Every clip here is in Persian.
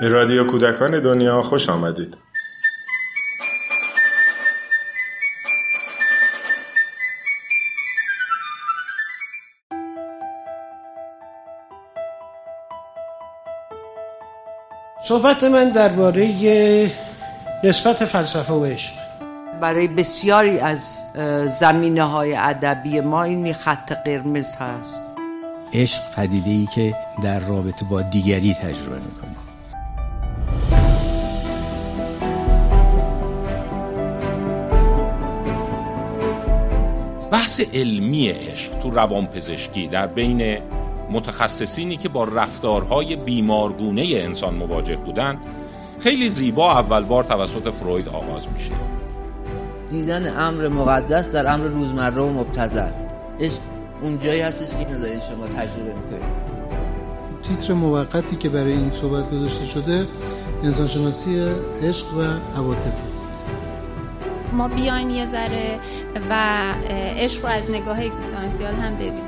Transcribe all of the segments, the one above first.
به رادیو کودکان دنیا خوش آمدید. صحبت من درباره نسبت فلسفه و عشق. برای بسیاری از زمینه های ادبی ما این خط قرمز هست. عشق پدیده ای که در رابطه با دیگری تجربه می‌کنه بحث علمی عشق تو روانپزشکی در بین متخصصینی که با رفتارهای بیمارگونه انسان مواجه بودن خیلی زیبا اول بار توسط فروید آغاز میشه. دیدن امر مقدس در امر روزمره و مبتذل. عشق اونجایی هستش که اینو دارین شما تجربه می‌کنید تیتر موقتی که برای این صحبت گذاشته شده انسانشناسی عشق و عواطف است ما بیایم یه ذره و عشق رو از نگاه اگزیستانسیال هم ببینیم.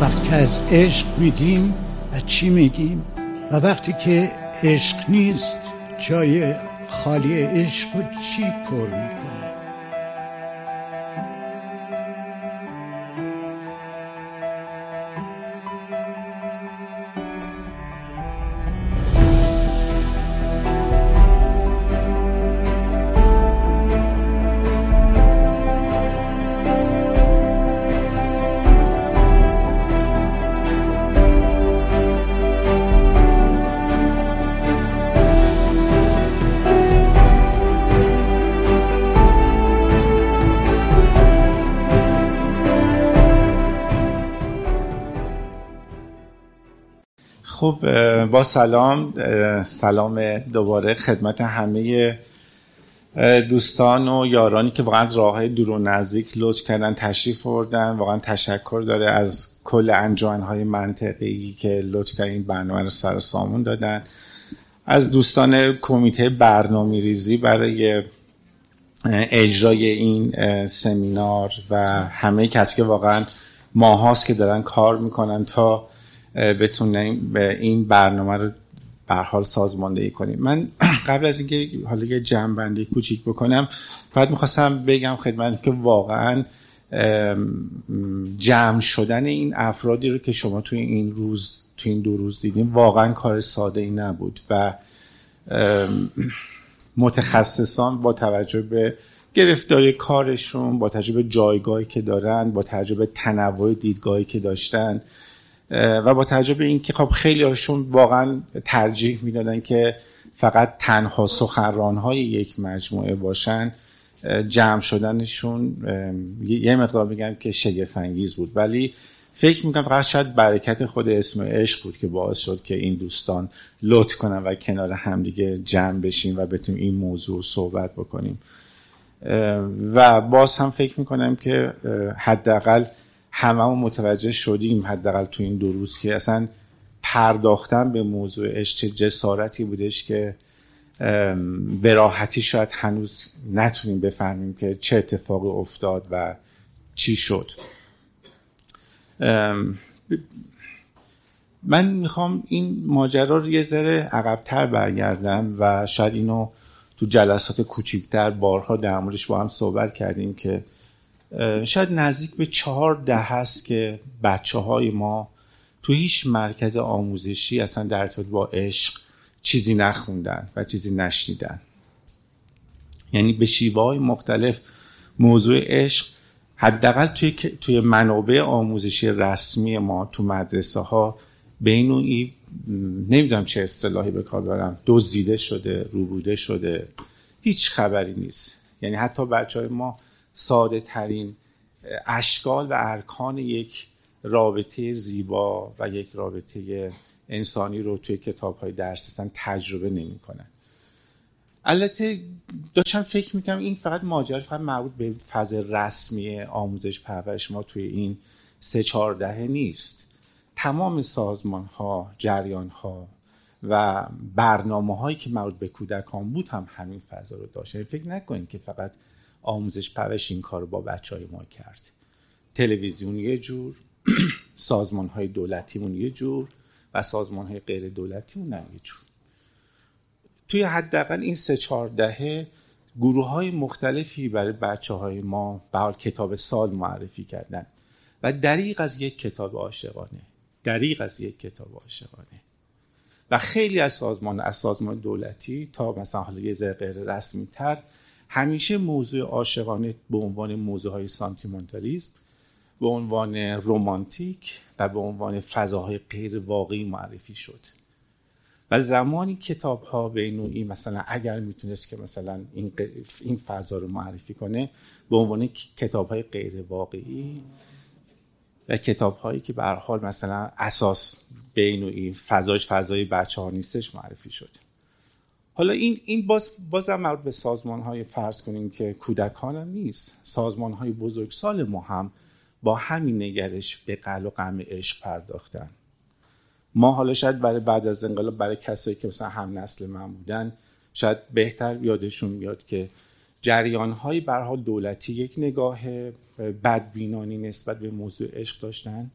وقتی از عشق میگیم و چی میگیم؟ و وقتی که عشق نیست جای خالی عشق و چی پر می‌کنه؟ خب با سلام سلام دوباره خدمت همه دوستان و یارانی که واقعا راه های دور و نزدیک لطف کردن تشریف بردن واقعا تشکر داره از کل انجان های منطقی که لطف کردن این برنامه رو سر سامون دادن. از دوستان کمیته برنامه ریزی برای اجرای این سمینار و همه کسی که واقعا ماهاست که دارن کار می‌کنن تا بتونیم به این برنامه رو به حال سازماندهی کنیم. من قبل از اینکه حالا یه جمع کوچیک بکنم فقط می‌خواستم بگم خدمت که واقعا جمع شدن این افرادی رو که شما توی این روز توی این دو روز دیدیم واقعا کار ساده ای نبود و متخصصان با توجه به گرفتاری کارشون با تجربه جایگاهی که دارن با تجربه تنوع دیدگاهی که داشتن و با تجربه اینکه خب خیلی هاشون واقعا ترجیح می‌دادن که فقط تنها سخنران های یک مجموعه باشن جمع شدنشون یه مقدار میگم که شگفنگیز بود. ولی فکر می‌کنم فقط شاید برکت خود اسم عشق بود که باعث شد که این دوستان لطف کنن و کنار همدیگه جمع بشیم و بتونیم این موضوع صحبت بکنیم. و باز هم فکر می‌کنم که حداقل هممون متوجه شدیم حداقل تو این دو روز که اصلا پرداختن به موضوع چه جسارتی بودش که به راحتی شاید هنوز نتونیم بفهمیم که چه اتفاقی افتاد و چی شد. من می‌خوام این ماجرا رو یه ذره عقبتر برگردم و شاید اینو تو جلسات کوچیکتر بارها در موردش با هم صحبت کردیم که شاید نزدیک به چهار ده هست که بچه های ما تو هیچ مرکز آموزشی اصلا در ارتباط با عشق چیزی نخوندن و چیزی نشنیدن. یعنی به شیوه های مختلف موضوع عشق حداقل توی توی منابع آموزشی رسمی ما تو مدرسه ها به نوعی نمی‌دونم چه اصطلاحی به کار برم دزدیده شده روبوده شده هیچ خبری نیست. یعنی حتی بچه های ما ساده ترین اشکال و ارکان یک رابطه زیبا و یک رابطه انسانی رو توی کتاب های درس هستن تجربه نمی کنن. البته داشتم فکر می‌کنم این فقط ماجرا فقط مربوط به فاز رسمی آموزش پرورش ما توی این سه چهار دهه نیست تمام سازمان ها جریان ها و برنامه هایی که مربوط به کودکان بود هم همین فضا رو داشت فکر نکنید که فقط آموزش پرش این کار با بچه های ما کرد. تلویزیون یه جور سازمان های دولتیمون یه جور و سازمان های غیر دولتیمون هم یه جور. توی حداقل این سه چهار دهه گروه های مختلفی برای بچه های ما به کتاب سال معرفی کردن و دریق از یک کتاب عاشقانه. دریق از یک کتاب عاشقانه. و خیلی از سازمان از سازمان دولتی تا مثلا حالا یه ذره غیر رسمی تر همیشه موضوع عاشقانه به عنوان موضوع های سانتیمنتالیسم به عنوان رومانتیک و به عنوان فضاهای غیر واقعی معرفی شد. و زمانی کتاب ها به نوعی مثلا اگر می‌تونست که مثلا این, این فضا رو معرفی کنه به عنوان کتاب های غیر واقعی و کتاب هایی که به حال مثلا اساس به نوعی فضاش فضای بچه ها نیستش معرفی شد. حالا این این باز بازم مربوط به سازمان های فرض کنیم که کودکان هم نیست. سازمان های بزرگسال ما هم با همین نگرش به قل و قم عشق پرداختن. ما حالا شاید برای بعد از انقلاب برای کسایی که مثلا هم نسل من بودن شاید بهتر یادشون میاد که جریان های برها دولتی یک نگاه بدبینانی نسبت به موضوع عشق داشتن.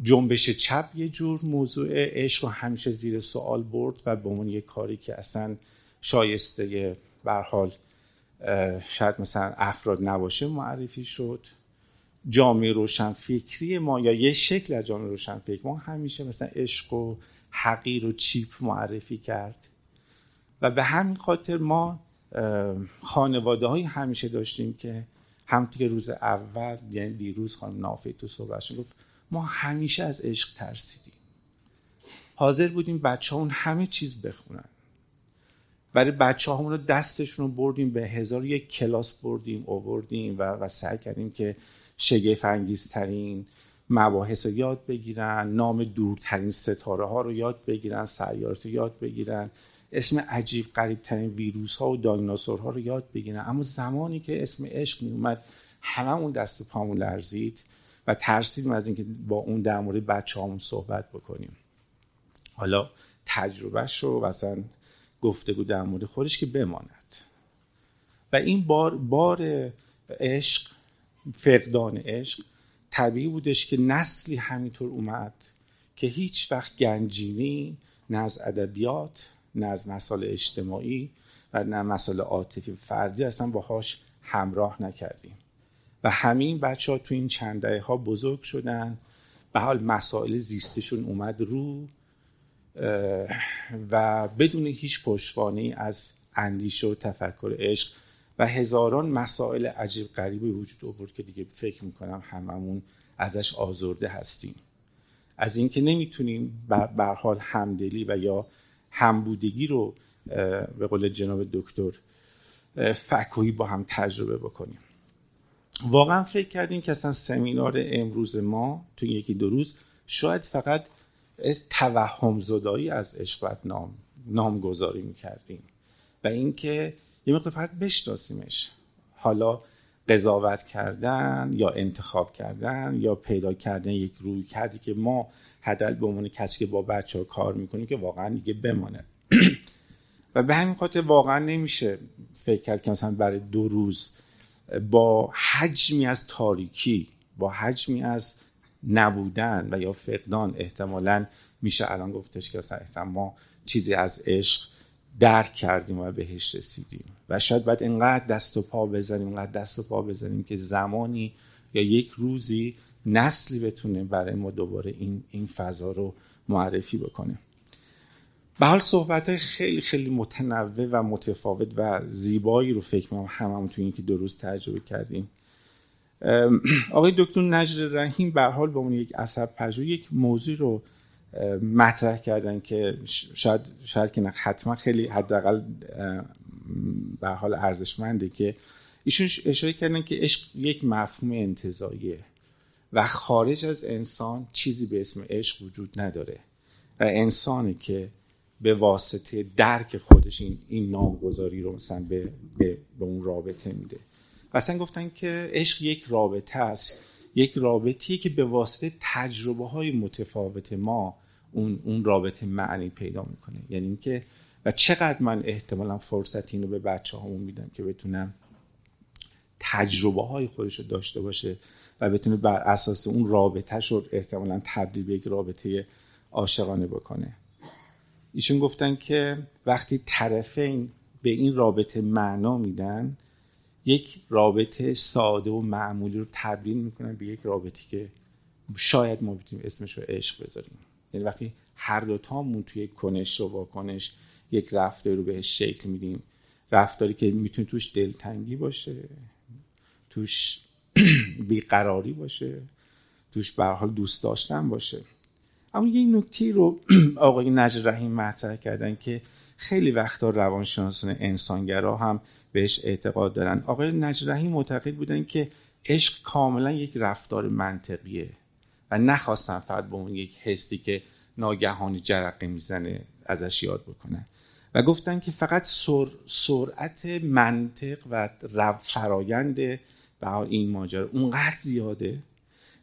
جنبش چپ یه جور موضوع عشق رو همیشه زیر سوال برد و به عنوان یک کاری که اصلا شایسته حال شاید مثلا افراد نباشه معرفی شد. جامعه روشنفکری ما یا یه شکل از جامعه روشنفکر ما همیشه مثلا عشق و حقیر و چیپ معرفی کرد. و به همین خاطر ما خانواده های همیشه داشتیم که همونطور که روز اول یعنی دیروز خانم نافی تو صحبتشون گفت ما همیشه از عشق ترسیدیم. حاضر بودیم بچه اون همه چیز بخونن. برای بچه رو دستشون رو بردیم به هزار یک کلاس بردیم اووردیم و, و سعی کردیم که شگفت انگیزترین مباحث رو یاد بگیرن نام دورترین ستاره ها رو یاد بگیرن سیارات رو یاد بگیرن اسم عجیب قریب ترین ویروس ها و دایناسور ها رو یاد بگیرن. اما زمانی که اسم عشق می اومد هممون دست و پامون لرزید. و ترسیدیم از اینکه با اون در مورد بچه همون صحبت بکنیم. حالا تجربهش رو مثلا گفتگو در مورد خودش که بماند. و این بار بار عشق فقدان عشق طبیعی بودش که نسلی همینطور اومد که هیچ وقت گنجینی نه از ادبیات نه از مسائل اجتماعی و نه مسائل عاطفی فردی اصلا باهاش همراه نکردیم. و همین بچه ها تو این چند ها بزرگ شدن. به حال مسائل زیستشون اومد رو و بدون هیچ پشتوانه از اندیشه و تفکر عشق و هزاران مسائل عجیب غریبی وجود آورد که دیگه فکر می‌کنم هممون ازش آزرده هستیم. از اینکه نمی‌تونیم بر حال همدلی و یا همبودگی رو به قول جناب دکتر فکویی با هم تجربه بکنیم. واقعا فکر کردیم که اصلا سمینار امروز ما تو یکی دو روز شاید فقط توهم زدایی از عشق نام نامگذاری می‌کردیم و اینکه یه مقدار فقط بشناسیمش. حالا قضاوت کردن یا انتخاب کردن یا پیدا کردن یک روی کردی که ما حداقل به عنوان کسی که با بچه ها کار می‌کنیم که واقعا دیگه بمانه. و به همین خاطر واقعا نمیشه فکر کرد که مثلا برای دو روز با حجمی از تاریکی با حجمی از نبودن و یا فقدان احتمالا میشه الان گفتش که مثلا ما چیزی از عشق درک کردیم و بهش رسیدیم. و شاید باید انقدر دست و پا بزنیم انقدر دست و پا بزنیم که زمانی یا یک روزی نسلی بتونه برای ما دوباره این, این فضا رو معرفی بکنه. به حال صحبت های خیلی خیلی متنوع و متفاوت و زیبایی رو فکر می‌کنم هممون تو این که دو روز تجربه کردیم. آقای دکتر نجر رحیم به حال به اون یک اثر پژوه یک موضوع رو مطرح کردن که شاید شاید که حتما خیلی حداقل به حال ارزشمنده که ایشون اشاره کردن که عشق یک مفهوم انتظاییه و خارج از انسان چیزی به اسم عشق وجود نداره و انسانی که به واسطه درک خودش این, این نامگذاری رو مثلا به, به, به اون رابطه میده. اصلا گفتن که عشق یک رابطه است. یک رابطی که به واسطه تجربه های متفاوت ما اون, اون رابطه معنی پیدا می‌کنه. یعنی اینکه و چقدر من احتمالا فرصت اینو به بچه هامون میدم که بتونم تجربه های خودش رو داشته باشه و بتونه بر اساس اون رابطهش رو احتمالا تبدیل به یک رابطه عاشقانه بکنه. ایشون گفتن که وقتی طرفین به این رابطه معنا میدن یک رابطه ساده و معمولی رو تبدیل می‌کنن به یک رابطه که شاید ما بتونیم اسمش رو عشق بذاریم. یعنی وقتی هر دوتامون توی کنش و واکنش یک رفتاری رو بهش شکل میدیم رفتاری که می‌تونه توش دلتنگی باشه توش بیقراری باشه توش به حال دوست داشتن باشه. اما یه نکته رو آقای نجر رحیم مطرح کردن که خیلی وقتا روانشناسان انسانگرا هم بهش اعتقاد دارن. آقای نجر رحیم معتقد بودن که عشق کاملا یک رفتار منطقیه و نخواستن فقط به اون یک حسی که ناگهانی جرقه می‌زنه ازش یاد بکنن. و گفتن که فقط سر، سرعت منطق و فرایند به این ماجرا اونقدر زیاده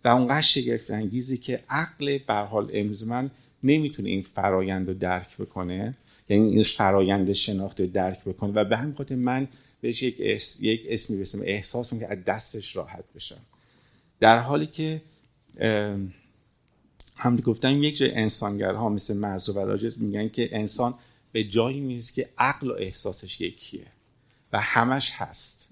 و اونقدر شگفت انگیزی که عقل به حال امروز من نمی‌تونه این فرایند رو درک بکنه یعنی این فرایند شناخت رو درک بکنه و به همین خاطر من بهش یک, اس، یک اسمی بسیم احساس که از دستش راحت بشم. در حالی که هم گفتم یک جای انسانگرها مثل مزرو و راجز میگن که انسان به جایی می‌رسه که عقل و احساسش یکیه و همش هست.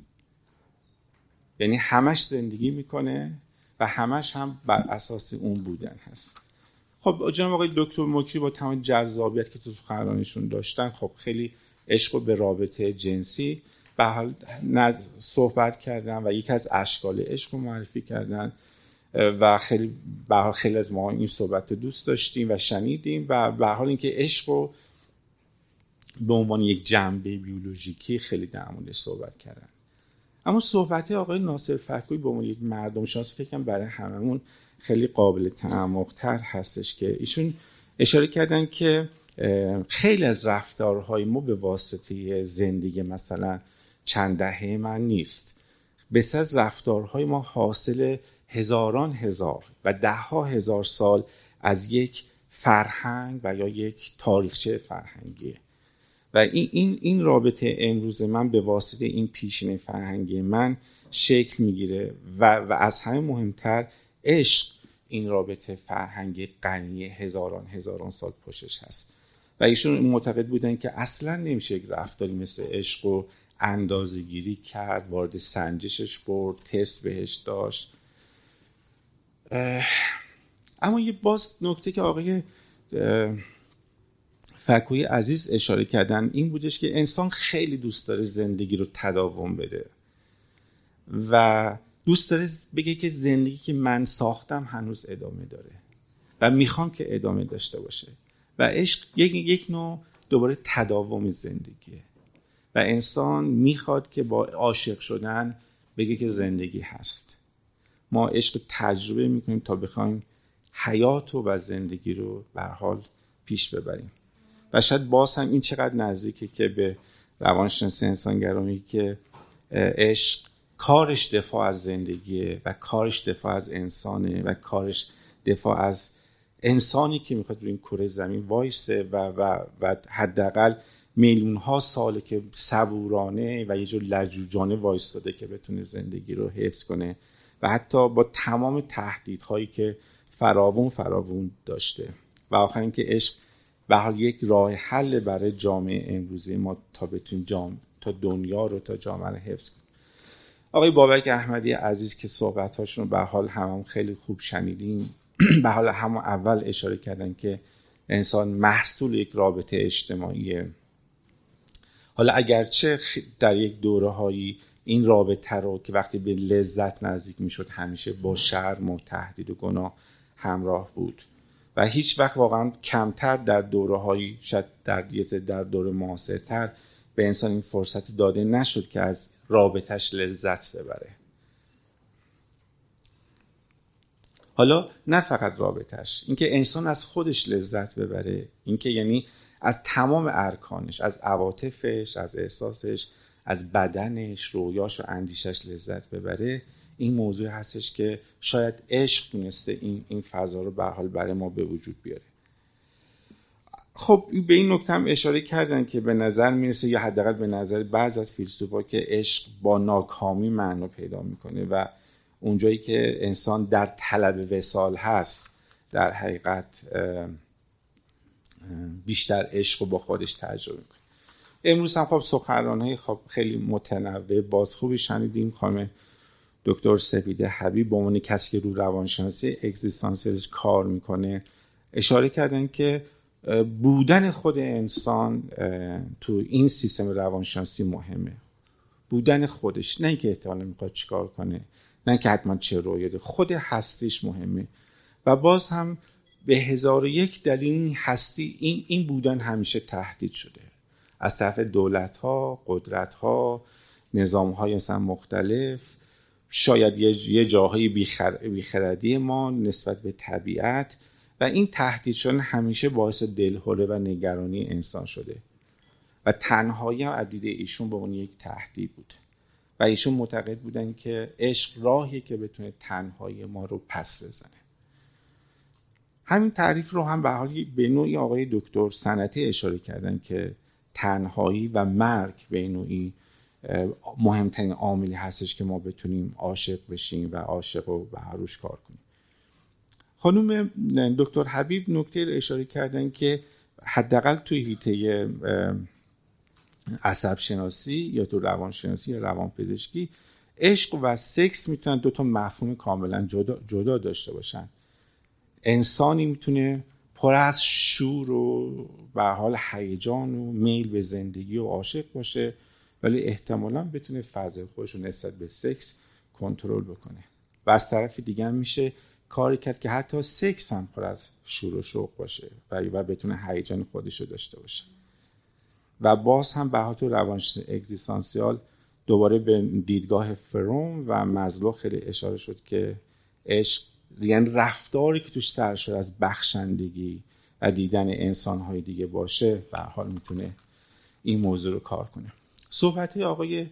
یعنی همش زندگی می‌کنه و همش هم بر اساس اون بودن هست. خب جناب آقای دکتر مکری با تمام جذابیت که تو سخنرانیشون داشتن خب خیلی عشق به رابطه جنسی. به حال صحبت کردن و یکی از اشکال عشق رو معرفی کردن و خیلی به خیلی از ما این صحبت رو دوست داشتیم و شنیدیم و به حال اینکه عشق رو به عنوان یک جنبه بیولوژیکی خیلی در موردش صحبت کردن. اما صحبت آقای ناصر فکوی به عنوان یک مردم شناس فکرم برای هممون خیلی قابل تعمق تر هستش که ایشون اشاره کردن که خیلی از رفتارهای ما به واسطه زندگی مثلا چند دهه من نیست. بس از رفتارهای ما حاصل هزاران هزار و دهها هزار سال از یک فرهنگ و یا یک تاریخچه فرهنگیه. و این, این, این رابطه امروز من به واسطه این پیشین فرهنگی من شکل می‌گیره و, و از همه مهمتر عشق این رابطه فرهنگی غنی هزاران هزاران سال پشتش هست. و ایشون معتقد بودن که اصلا نمیشه یک رفتاری مثل عشق و اندازه گیری کرد وارد سنجشش برد تست بهش داشت. اما یه باز نکته که آقای فکوی عزیز اشاره کردن این بودش که انسان خیلی دوست داره زندگی رو تداوم بده. و دوست داره بگه که زندگی که من ساختم هنوز ادامه داره و می‌خوام که ادامه داشته باشه. و عشق یک, یک نوع دوباره تداوم زندگیه. و انسان می‌خواد که با عاشق شدن بگه که زندگی هست. ما عشق تجربه می‌کنیم تا بخوایم حیات و زندگی رو به حال پیش ببریم. و شاید باز هم این چقدر نزدیکه که به روانشناسی انسانگرامی که عشق کارش دفاع از زندگیه و کارش دفاع از انسانه و کارش دفاع از انسانی که می‌خواد روی این کره زمین وایسه و, و, و حداقل میلیون ها ساله که صبورانه و یه جور لجوجانه وایستاده که بتونه زندگی رو حفظ کنه و حتی با تمام تهدیدهایی که فراوون فراوون داشته. و آخر اینکه عشق به حال یک راه حل برای جامعه امروزی ما تا بتونیم جام تا دنیا رو تا جامعه رو حفظ کنیم. آقای بابک احمدی عزیز که صحبت رو به حال همون خیلی خوب شنیدیم به حال همون اول اشاره کردن که انسان محصول یک رابطه اجتماعیه. حالا اگرچه در یک دوره هایی این رابطه رو که وقتی به لذت نزدیک می‌شد همیشه با شرم و تهدید و گناه همراه بود. و هیچ وقت واقعا کمتر در دوره هایی شاید در در دوره معاصرتر به انسان این فرصت داده نشد که از رابطش لذت ببره. حالا نه فقط رابطش اینکه انسان از خودش لذت ببره اینکه یعنی از تمام ارکانش از عواطفش از احساسش از بدنش رویاش و اندیشش لذت ببره. این موضوع هستش که شاید عشق تونسته این این فضا رو به حال برای ما به وجود بیاره. خب به این نکته هم اشاره کردن که به نظر می‌رسه یا حداقل به نظر بعض از فیلسوفا که عشق با ناکامی معنا پیدا می‌کنه و اونجایی که انسان در طلب وسال هست در حقیقت بیشتر عشق رو با خودش تجربه می‌کنه. امروز هم خب سخنرانهای خب خیلی متنوع باز خوبی شنیدیم. خانم دکتر سپیده حبیب به عنوان کسی که رو روانشناسی اگزیستانسیالش کار می‌کنه اشاره کردن که بودن خود انسان تو این سیستم روانشناسی مهمه. بودن خودش نه اینکه احتمالا می‌خواد چیکار کنه نه که حتما چه رویده خود هستیش مهمه. و باز هم به هزار و یک دلیل این هستی این, این بودن همیشه تهدید شده. از طرف دولت ها قدرت ها نظام های مثلا مختلف شاید یه جاهای بیخردی ما نسبت به طبیعت و این تهدید شدن همیشه باعث دلهوره و نگرانی انسان شده. و تنهایی هم عدید ایشون به اون یک تهدید بود. و ایشون معتقد بودن که عشق راهی که بتونه تنهایی ما رو پس بزنه. همین تعریف رو هم به حالی به نوعی آقای دکتر سنتی اشاره کردن که تنهایی و مرگ به نوعی مهمترین عاملی هستش که ما بتونیم عاشق بشیم و عاشق رو به روش کار کنیم. خانم دکتر حبیب نکته رو اشاره کردن که حداقل توی هیته عصب شناسی یا تو روان شناسی یا روان پزشکی عشق و سکس می‌تونن دو تا مفهوم کاملا جدا, جدا داشته باشن. انسانی می‌تونه پر از شور و به حال هیجان و میل به زندگی و عاشق باشه ولی احتمالا بتونه فضای خودش رو نسبت به سکس کنترل بکنه. و از طرف دیگه میشه کاری کرد که حتی سکس هم پر از شور و شوق باشه و, بتونه هیجان خودش رو داشته باشه. و باز هم به تو روانش اگزیستانسیال دوباره به دیدگاه فروم و مزلو خیلی اشاره شد که عشق یعنی رفتاری که توش سر شد از بخشندگی و دیدن انسانهای دیگه باشه به حال می‌تونه این موضوع رو کار کنه. صحبت آقای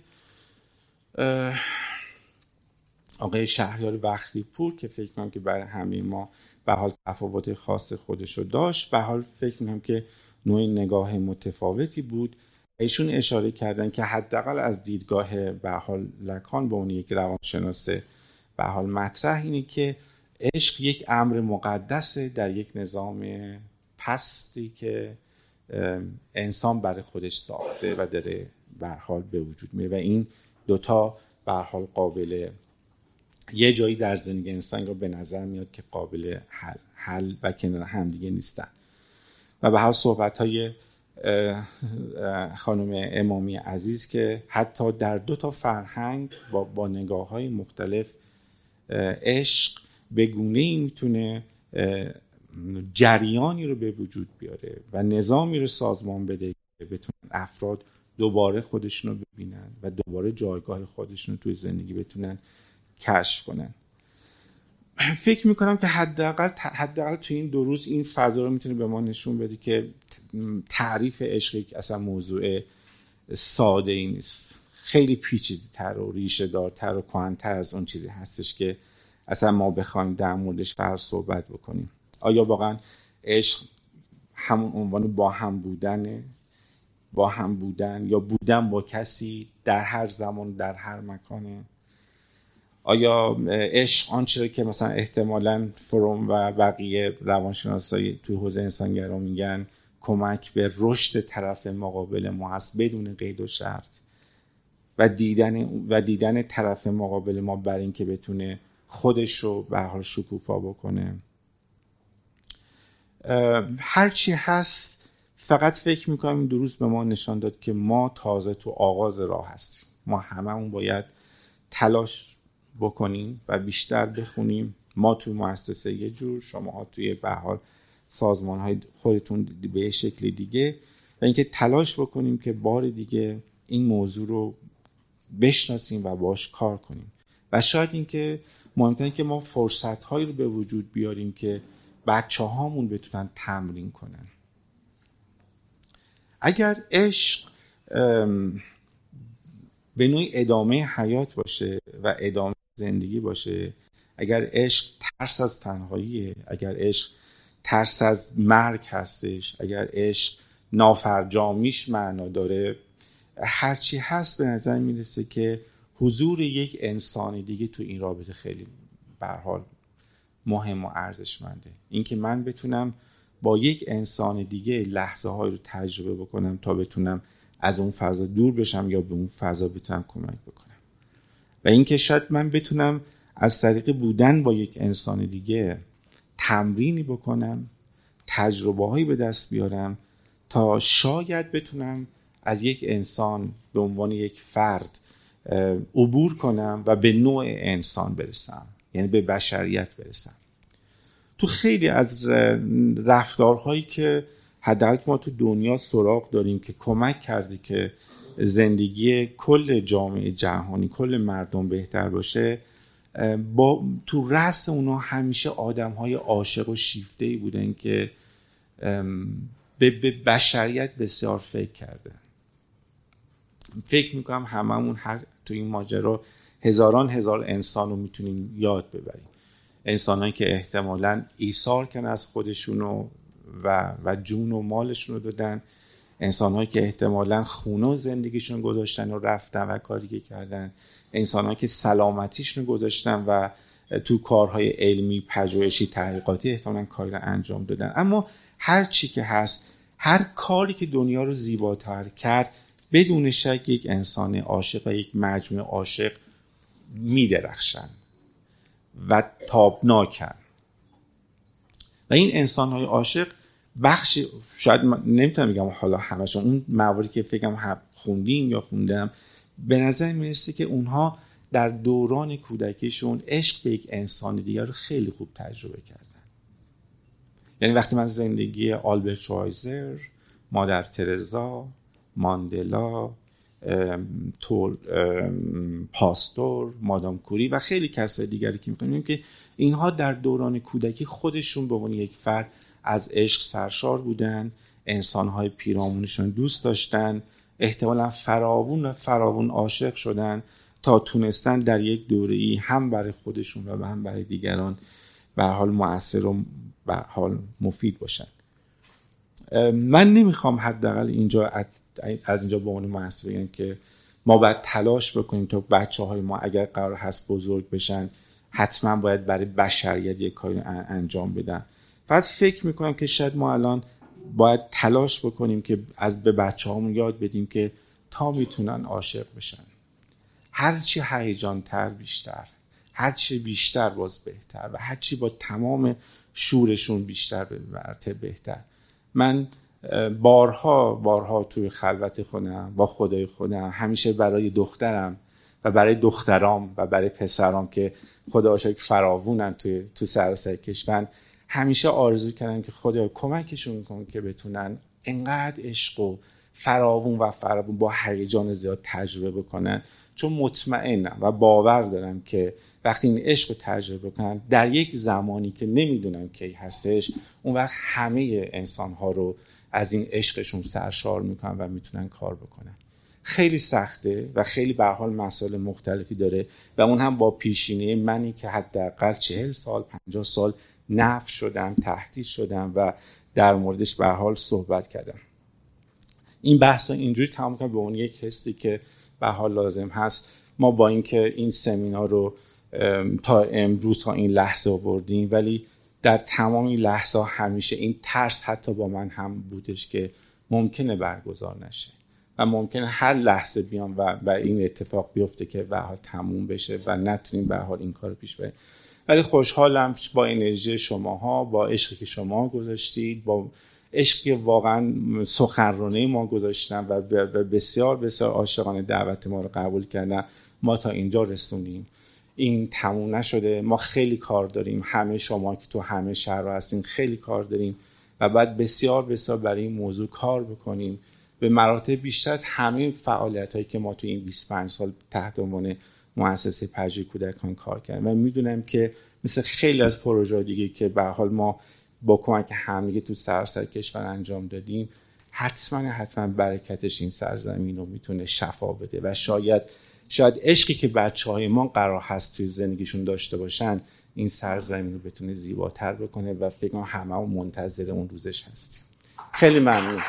آقای شهریار وقتی پور که فکر کنم که برای همه ما به حال تفاوت خاص خودش رو داشت به حال فکر می‌کنم که نوع نگاه متفاوتی بود. ایشون اشاره کردن که حداقل از دیدگاه به حال لکان به اون یک روانشناس به حال مطرح اینه که عشق یک امر مقدسه در یک نظام پستی که انسان برای خودش ساخته و داره به حال به وجود میره و این دوتا به حال قابل یه جایی در زندگی انسان رو به نظر میاد که قابل حل, حل و کنار همدیگه نیستن. و به هر صحبت های خانم امامی عزیز که حتی در دو تا فرهنگ با, با نگاه های مختلف عشق به گونه ای می‌تونه جریانی رو به وجود بیاره و نظامی رو سازمان بده که بتونن افراد دوباره خودشون رو ببینن و دوباره جایگاه خودشون رو توی زندگی بتونن کشف کنن. فکر می‌کنم که حداقل حداقل تو این دو روز این فضا رو می‌تونه به ما نشون بده که تعریف عشق اصلا موضوع ساده ای نیست. خیلی پیچیده تر و ریشه دارتر و کهنتر از اون چیزی هستش که اصلا ما بخوایم در موردش فرض صحبت بکنیم. آیا واقعا عشق همون عنوان با هم بودنه؟ با هم بودن یا بودن با کسی در هر زمان در هر مکانه؟ آیا عشق آنچه که مثلا احتمالا فروم و بقیه روانشناسایی توی حوزه انسانگرا میگن کمک به رشد طرف مقابل ما هست بدون قید و شرط. و دیدن و دیدن طرف مقابل ما بر اینکه بتونه خودش رو به حال شکوفا بکنه. هرچی هست فقط فکر می‌کنم این روز به ما نشان داد که ما تازه تو آغاز راه هستیم. ما هممون باید تلاش بکنیم و بیشتر بخونیم. ما توی مؤسسه یه جور شما توی به حال سازمان های خودتون به شکل دیگه. و اینکه تلاش بکنیم که بار دیگه این موضوع رو بشناسیم و باش کار کنیم. و شاید اینکه مهمترین که ما فرصت هایی رو به وجود بیاریم که بچه هامون بتونن تمرین کنن. اگر عشق به نوعی ادامه حیات باشه و ادامه زندگی باشه اگر عشق ترس از تنهایی اگر عشق ترس از مرگ هستش اگر عشق نافرجامیش معنا داره هرچی هست به نظر می‌رسه که حضور یک انسان دیگه تو این رابطه خیلی برحال مهم و ارزشمنده. اینکه من بتونم با یک انسان دیگه لحظه های رو تجربه بکنم تا بتونم از اون فضا دور بشم یا به اون فضا بتونم کمک بکنم. و اینکه شاید من بتونم از طریق بودن با یک انسان دیگه تمرینی بکنم تجربه هایی به دست بیارم تا شاید بتونم از یک انسان به عنوان یک فرد عبور کنم و به نوع انسان برسم یعنی به بشریت برسم. تو خیلی از رفتارهایی که حداقل ما تو دنیا سراغ داریم که کمک کرده که زندگی کل جامعه جهانی کل مردم بهتر باشه با تو رأس اونا همیشه آدم های عاشق و شیفته ای بودن که به بشریت بسیار فکر کرده فکر می‌کنم هممون هر تو این ماجرا هزاران هزار انسان رو می‌تونیم یاد ببریم. انسانهایی که احتمالا ایثار کن از خودشون و, و جون و مالشون رو دادن. انسانهایی که احتمالا خونه و زندگیشون گذاشتن و رفتن و کاری که کردن. انسانهایی که سلامتیشون گذاشتن و تو کارهای علمی پژوهشی تحقیقاتی احتمالا کاری رو انجام دادن. اما هر چی که هست هر کاری که دنیا رو زیباتر کرد بدون شک یک انسان عاشق و یک مجموعه عاشق میدرخشن و تابناکن و این انسان های عاشق بخشی شاید نمی‌تونم بگم حالا همشون اون مواردی که فکرم خوندیم یا خوندم به نظر می‌رسه که اونها در دوران کودکیشون عشق به یک انسان دیگر رو خیلی خوب تجربه کردن. یعنی وقتی من زندگی آلبرت شوایزر مادر ترزا ماندلا تول پاستور مادام کوری و خیلی کسای دیگری که می‌کنیم که اینها در دوران کودکی خودشون به عنوان یک فرد از عشق سرشار بودن انسانهای پیرامونشون دوست داشتن احتمالا فراوون و فراوون عاشق شدن تا تونستن در یک دوره ای هم برای خودشون و هم برای دیگران به حال مؤثر و به حال مفید باشن. من نمی‌خوام حداقل اینجا از اینجا به عنوان محصول بگم که ما باید تلاش بکنیم تا بچه های ما اگر قرار هست بزرگ بشن حتما باید برای بشریت یک کاری انجام بدن. فقط فکر می‌کنم که شاید ما الان باید تلاش بکنیم که از به بچه هامون یاد بدیم که تا می‌تونن عاشق بشن. هرچی هیجان تر بیشتر هرچی بیشتر باز بهتر و هرچی با تمام شورشون بیشتر به بهتر. من بارها بارها توی خلوت خودم با خدای خودم همیشه برای دخترم و برای دخترام و برای پسرام که خدا شکر فراوونن توی تو سراسر کشور همیشه آرزو کردم که خدا کمکشون کن که بتونن انقدر عشق و فراوون و فراوون با هیجان زیاد تجربه بکنن. چون مطمئنم و باور دارم که وقتی این عشق رو تجربه کنن در یک زمانی که نمی‌دونم کی هستش اون وقت همه انسان ها رو از این عشقشون سرشار می‌کنن و می‌تونن کار بکنن. خیلی سخته و خیلی به حال مسائل مختلفی داره و اون هم با پیشینه منی که حداقل چهل سال پنجاه سال نف شدم تهدید شدم و در موردش به حال صحبت کردم. این بحث اینجوری تمام کنم به اون یک حسی که به حال لازم هست. ما با اینکه این سمینار رو تا امروز تا این لحظه آوردیم. ولی در تمام این لحظه همیشه این ترس حتی با من هم بودش که ممکنه برگزار نشه و ممکنه هر لحظه بیام و, و این اتفاق بیفته که به حال تموم بشه و نتونیم به حال این کار پیش بریم. ولی خوشحالم با انرژی شماها با عشقی که شما گذاشتید با عشقی واقعا سخنرانه ما گذاشتن و بسیار بسیار عاشقانه دعوت ما رو قبول کردن. ما تا اینجا رسونیم. این تموم نشده. ما خیلی کار داریم. همه شما که تو همه شهر هستین خیلی کار داریم و باید بسیار بسیار برای این موضوع کار بکنیم. به مراتب بیشتر از همه فعالیت هایی که ما تو این 25 سال تحت عنوان مؤسسه پژوهش کودکان کار کردیم. و می‌دونم که مثل خیلی از پروژه دیگه که به حال ما با کمک همدیگه تو سراسر کشور انجام دادیم حتما حتما برکتش این سرزمین رو می‌تونه شفا بده و شاید شاید عشقی که بچه های ما قرار هست توی زندگیشون داشته باشن این سرزمین رو بتونه زیباتر بکنه و فکر کنم همه منتظر اون روزش هستیم. خیلی ممنون.